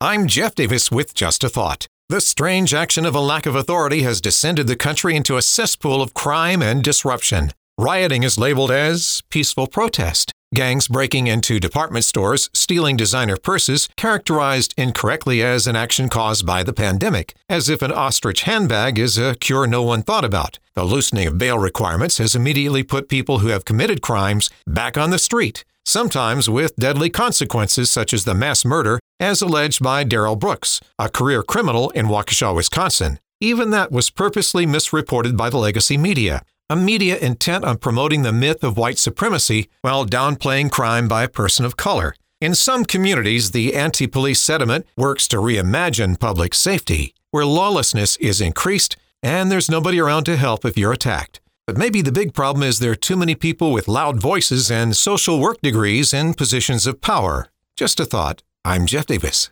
I'm Jeff Davis with Just a Thought. The strange action of a lack of authority has descended the country into a cesspool of crime and disruption. Rioting is labeled as peaceful protest. Gangs breaking into department stores, stealing designer purses, characterized incorrectly as an action caused by the pandemic, as if an ostrich handbag is a cure no one thought about. The loosening of bail requirements has immediately put people who have committed crimes back on the street sometimes with deadly consequences such as the mass murder as alleged by Darrell Brooks, a career criminal in Waukesha, Wisconsin. Even that was purposely misreported by the legacy media, a media intent on promoting the myth of white supremacy while downplaying crime by a person of color. In some communities, the anti police sentiment works to reimagine public safety, where lawlessness is increased and there's nobody around to help if you're attacked. But maybe the big problem is there are too many people with loud voices and social work degrees in positions of power. Just a thought. I'm Jeff Davis.